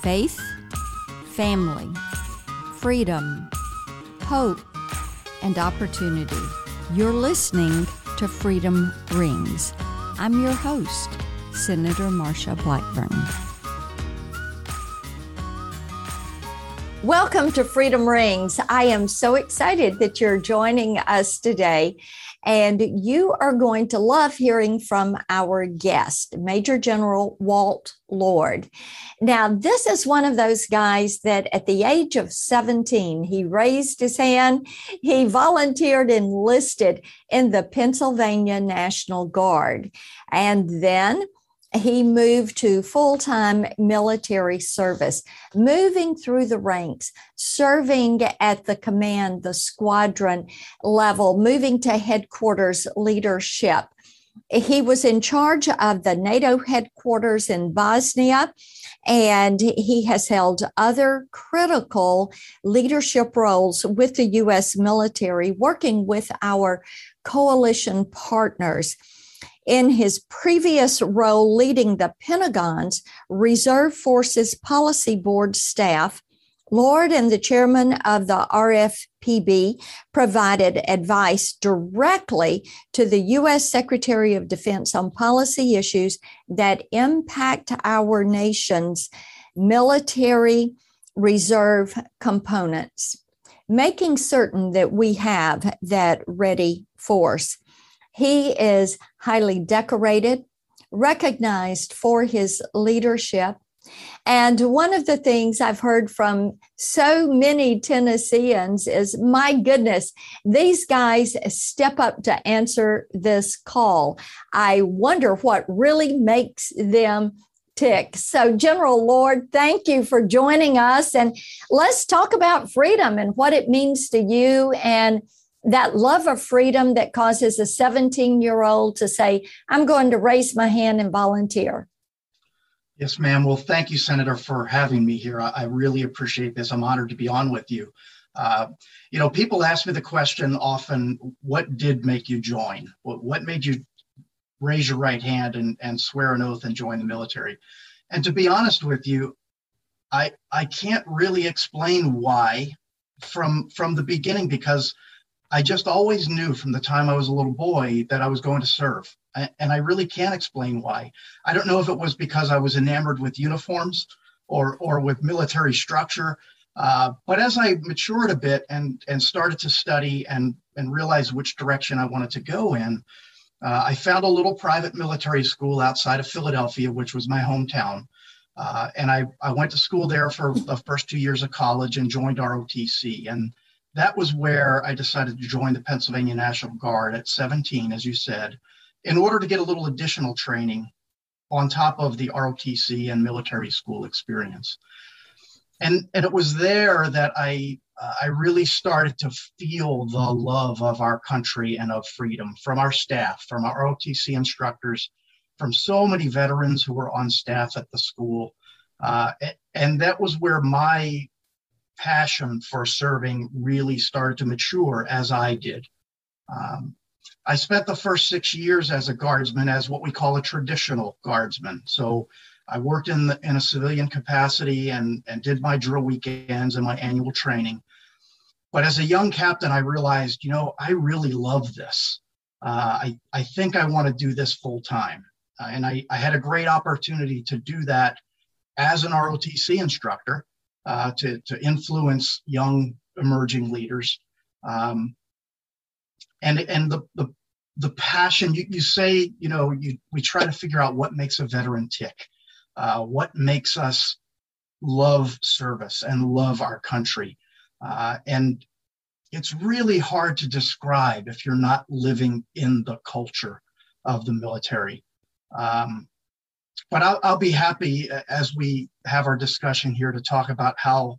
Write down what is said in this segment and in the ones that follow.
faith, family, freedom, hope, and opportunity. You're listening to Freedom Rings. I'm your host, Senator Marsha Blackburn. Welcome to Freedom Rings. I am so excited that you're joining us today. And you are going to love hearing from our guest, Major General Walt Lord. Now, this is one of those guys that at the age of 17, he raised his hand, he volunteered, enlisted in the Pennsylvania National Guard. And then he moved to full time military service, moving through the ranks, serving at the command, the squadron level, moving to headquarters leadership. He was in charge of the NATO headquarters in Bosnia, and he has held other critical leadership roles with the U.S. military, working with our coalition partners in his previous role leading the Pentagon's Reserve Forces Policy Board staff, Lord and the chairman of the RFPB provided advice directly to the U.S. Secretary of Defense on policy issues that impact our nation's military reserve components, making certain that we have that ready force. He is highly decorated, recognized for his leadership. And one of the things I've heard from so many Tennesseans is my goodness, these guys step up to answer this call. I wonder what really makes them tick. So, General Lord, thank you for joining us. And let's talk about freedom and what it means to you and that love of freedom that causes a 17 year old to say, I'm going to raise my hand and volunteer. Yes, ma'am. Well, thank you, Senator, for having me here. I, really appreciate this. I'm honored to be on with you. Uh, you know, people ask me the question often what did make you join? What, what made you raise your right hand and, and swear an oath and join the military? And to be honest with you, I, I can't really explain why from from the beginning because I just always knew from the time I was a little boy that I was going to serve. And I really can't explain why. I don't know if it was because I was enamored with uniforms or, or with military structure. Uh, but as I matured a bit and, and started to study and, and realize which direction I wanted to go in, uh, I found a little private military school outside of Philadelphia, which was my hometown. Uh, and I, I went to school there for the first two years of college and joined ROTC. And that was where I decided to join the Pennsylvania National Guard at 17, as you said, in order to get a little additional training on top of the ROTC and military school experience. And, and it was there that I, uh, I really started to feel the love of our country and of freedom from our staff, from our ROTC instructors, from so many veterans who were on staff at the school. Uh, and that was where my passion for serving really started to mature as I did. Um, I spent the first six years as a guardsman as what we call a traditional guardsman. So I worked in, the, in a civilian capacity and, and did my drill weekends and my annual training. But as a young captain, I realized, you know, I really love this. Uh, I, I think I want to do this full time. Uh, and I, I had a great opportunity to do that as an ROTC instructor uh, to, to influence young emerging leaders. Um, and and the, the, the passion, you, you say, you know, you, we try to figure out what makes a veteran tick, uh, what makes us love service and love our country. Uh, and it's really hard to describe if you're not living in the culture of the military. Um, but I'll, I'll be happy uh, as we have our discussion here to talk about how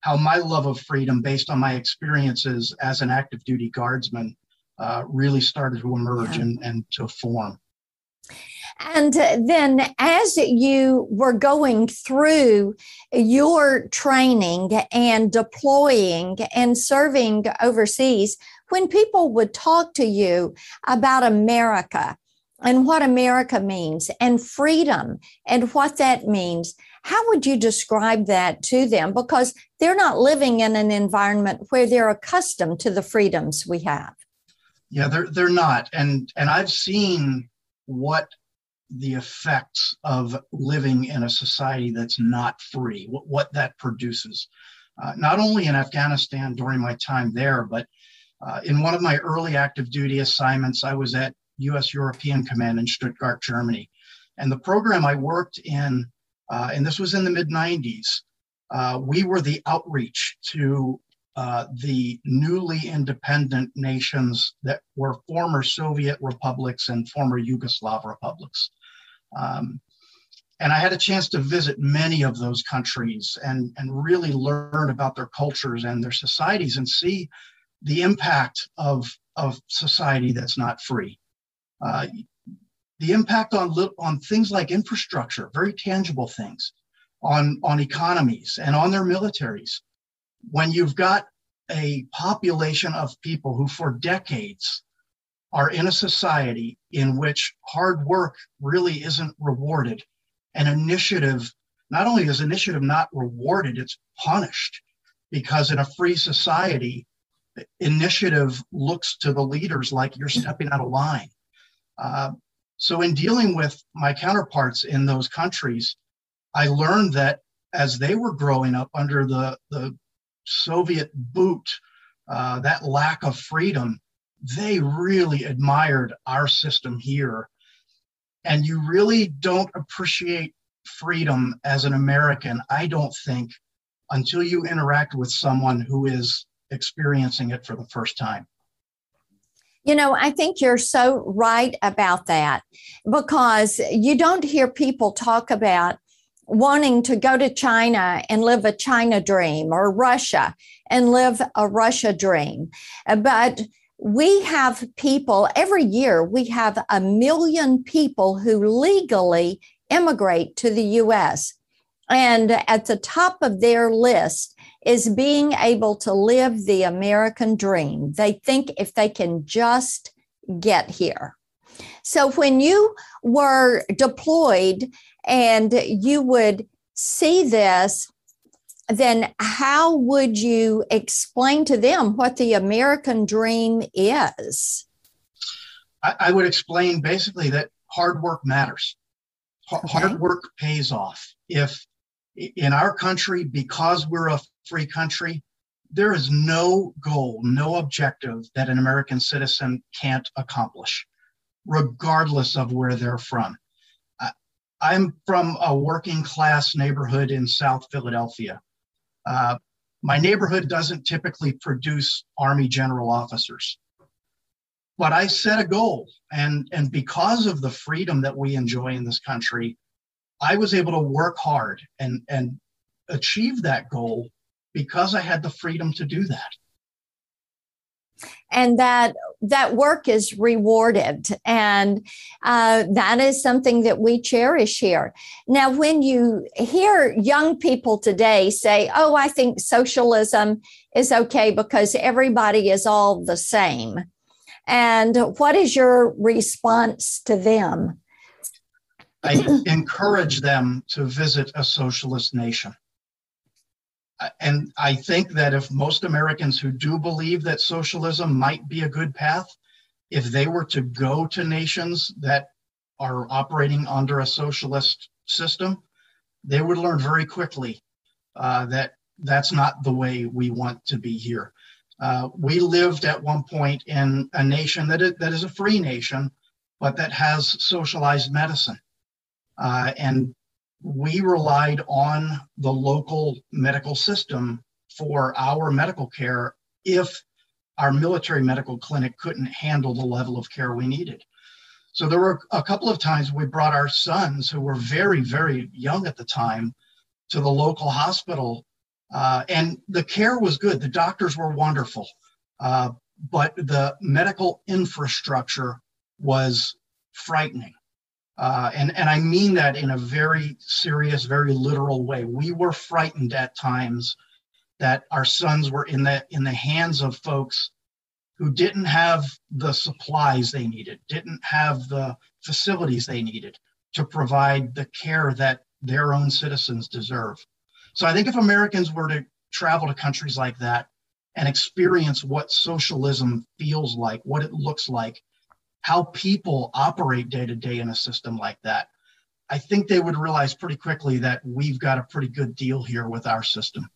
how my love of freedom based on my experiences as an active duty guardsman uh, really started to emerge yeah. and, and to form and then, as you were going through your training and deploying and serving overseas, when people would talk to you about America, and what America means and freedom and what that means. How would you describe that to them? Because they're not living in an environment where they're accustomed to the freedoms we have. Yeah, they're they're not. And and I've seen what the effects of living in a society that's not free, what, what that produces. Uh, not only in Afghanistan during my time there, but uh, in one of my early active duty assignments, I was at US European Command in Stuttgart, Germany. And the program I worked in, uh, and this was in the mid 90s, uh, we were the outreach to uh, the newly independent nations that were former Soviet republics and former Yugoslav republics. Um, and I had a chance to visit many of those countries and, and really learn about their cultures and their societies and see the impact of, of society that's not free. Uh, the impact on, on things like infrastructure, very tangible things, on, on economies and on their militaries. When you've got a population of people who, for decades, are in a society in which hard work really isn't rewarded, and initiative, not only is initiative not rewarded, it's punished because in a free society, initiative looks to the leaders like you're stepping out of line. Uh, so, in dealing with my counterparts in those countries, I learned that as they were growing up under the, the Soviet boot, uh, that lack of freedom, they really admired our system here. And you really don't appreciate freedom as an American, I don't think, until you interact with someone who is experiencing it for the first time. You know, I think you're so right about that because you don't hear people talk about wanting to go to China and live a China dream or Russia and live a Russia dream. Uh, but we have people every year, we have a million people who legally immigrate to the US. And at the top of their list is being able to live the American dream. They think if they can just get here. So when you were deployed and you would see this, then how would you explain to them what the American dream is? I, I would explain basically that hard work matters. H- okay. Hard work pays off. If in our country, because we're a free country, there is no goal, no objective that an American citizen can't accomplish, regardless of where they're from. I'm from a working class neighborhood in South Philadelphia. Uh, my neighborhood doesn't typically produce Army general officers. But I set a goal, and, and because of the freedom that we enjoy in this country, I was able to work hard and, and achieve that goal because I had the freedom to do that. And that that work is rewarded. And uh, that is something that we cherish here. Now when you hear young people today say oh i think socialism is okay because everybody is all the same. And what is your response to them i encourage them to visit a socialist nation and I think that if most Americans who do believe that socialism might be a good path, if they were to go to nations that are operating under a socialist system, they would learn very quickly uh, that that's not the way we want to be here. Uh, we lived at one point in a nation that is, that is a free nation, but that has socialized medicine. Uh, and we relied on the local medical system for our medical care if our military medical clinic couldn't handle the level of care we needed. So there were a couple of times we brought our sons, who were very, very young at the time, to the local hospital. Uh, and the care was good. The doctors were wonderful. Uh, but the medical infrastructure was frightening. Uh, and, and I mean that in a very serious, very literal way. We were frightened at times that our sons were in the, in the hands of folks who didn't have the supplies they needed, didn't have the facilities they needed to provide the care that their own citizens deserve. So I think if Americans were to travel to countries like that and experience what socialism feels like, what it looks like, how people operate day to day in a system like that, I think they would realize pretty quickly that we've got a pretty good deal here with our system.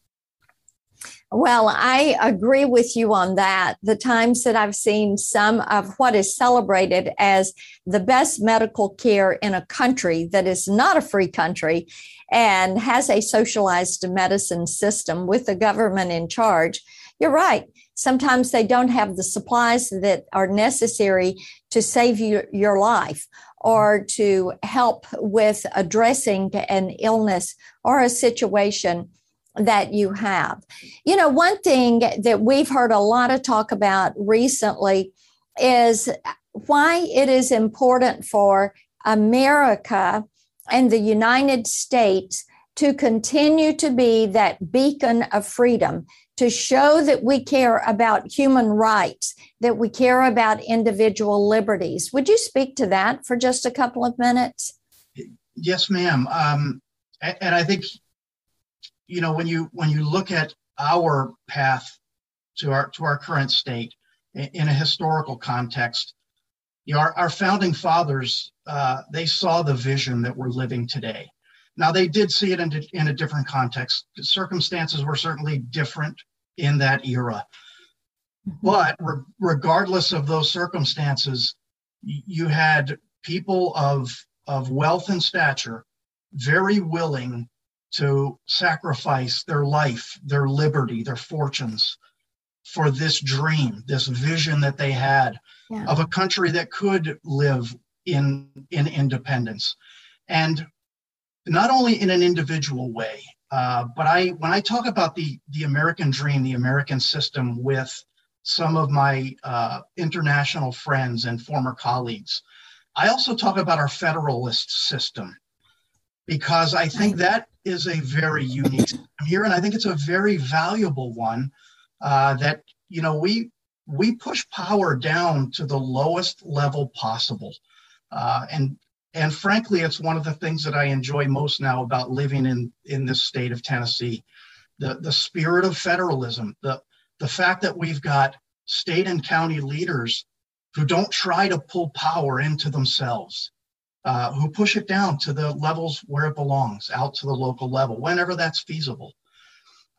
Well, I agree with you on that. The times that I've seen some of what is celebrated as the best medical care in a country that is not a free country and has a socialized medicine system with the government in charge, you're right. Sometimes they don't have the supplies that are necessary to save you, your life or to help with addressing an illness or a situation that you have. You know, one thing that we've heard a lot of talk about recently is why it is important for America and the United States to continue to be that beacon of freedom, to show that we care about human rights, that we care about individual liberties. Would you speak to that for just a couple of minutes? Yes, ma'am. Um, and I think you know when you when you look at our path to our to our current state in a historical context you know, our, our founding fathers uh, they saw the vision that we're living today now they did see it in, in a different context circumstances were certainly different in that era mm-hmm. but re- regardless of those circumstances you had people of of wealth and stature very willing to sacrifice their life, their liberty, their fortunes for this dream, this vision that they had yeah. of a country that could live in, in independence. And not only in an individual way, uh, but I when I talk about the the American dream, the American system with some of my uh, international friends and former colleagues, I also talk about our federalist system because I think that is a very unique here, and I think it's a very valuable one. Uh, that you know we we push power down to the lowest level possible, uh, and and frankly, it's one of the things that I enjoy most now about living in in this state of Tennessee, the the spirit of federalism, the the fact that we've got state and county leaders who don't try to pull power into themselves uh, who push it down to the levels where it belongs, out to the local level, whenever that's feasible.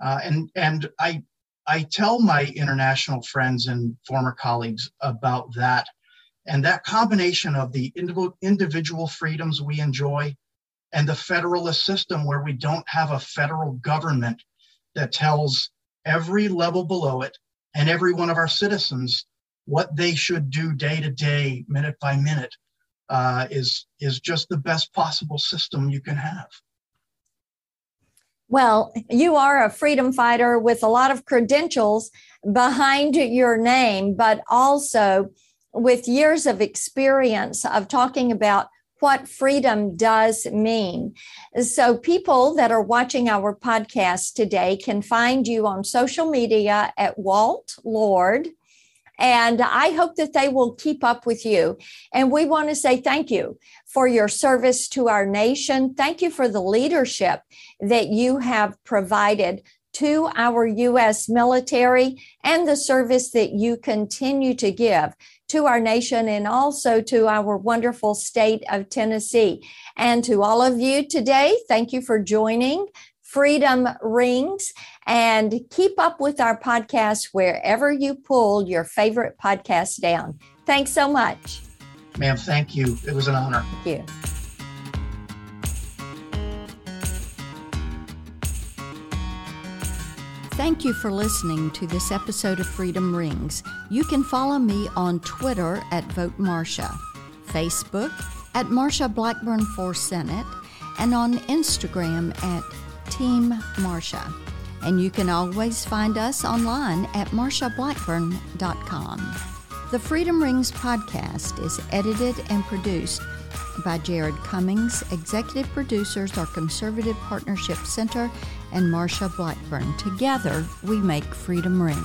Uh, and and I I tell my international friends and former colleagues about that, and that combination of the individual freedoms we enjoy and the federalist system where we don't have a federal government that tells every level below it and every one of our citizens what they should do day to day, minute by minute uh, is is just the best possible system you can have. Well, you are a freedom fighter with a lot of credentials behind your name, but also with years of experience of talking about what freedom does mean. So, people that are watching our podcast today can find you on social media at Walt Lord and I hope that they will keep up with you. And we want to say thank you for your service to our nation. Thank you for the leadership that you have provided to our U.S. military and the service that you continue to give to our nation and also to our wonderful state of Tennessee. And to all of you today, thank you for joining Freedom Rings and keep up with our podcast wherever you pull your favorite podcast down. Thanks so much. Ma'am, thank you. It was an honor. Thank you. Thank you for listening to this episode of Freedom Rings. You can follow me on Twitter at Vote Marsha, Facebook at Marsha Blackburn for Senate, and on Instagram at Team Marsha. And you can always find us online at marshablackburn.com. The Freedom Rings podcast is edited and produced by Jared Cummings. Executive producers are Conservative Partnership Center and Marsha Blackburn. Together, we make Freedom Ring.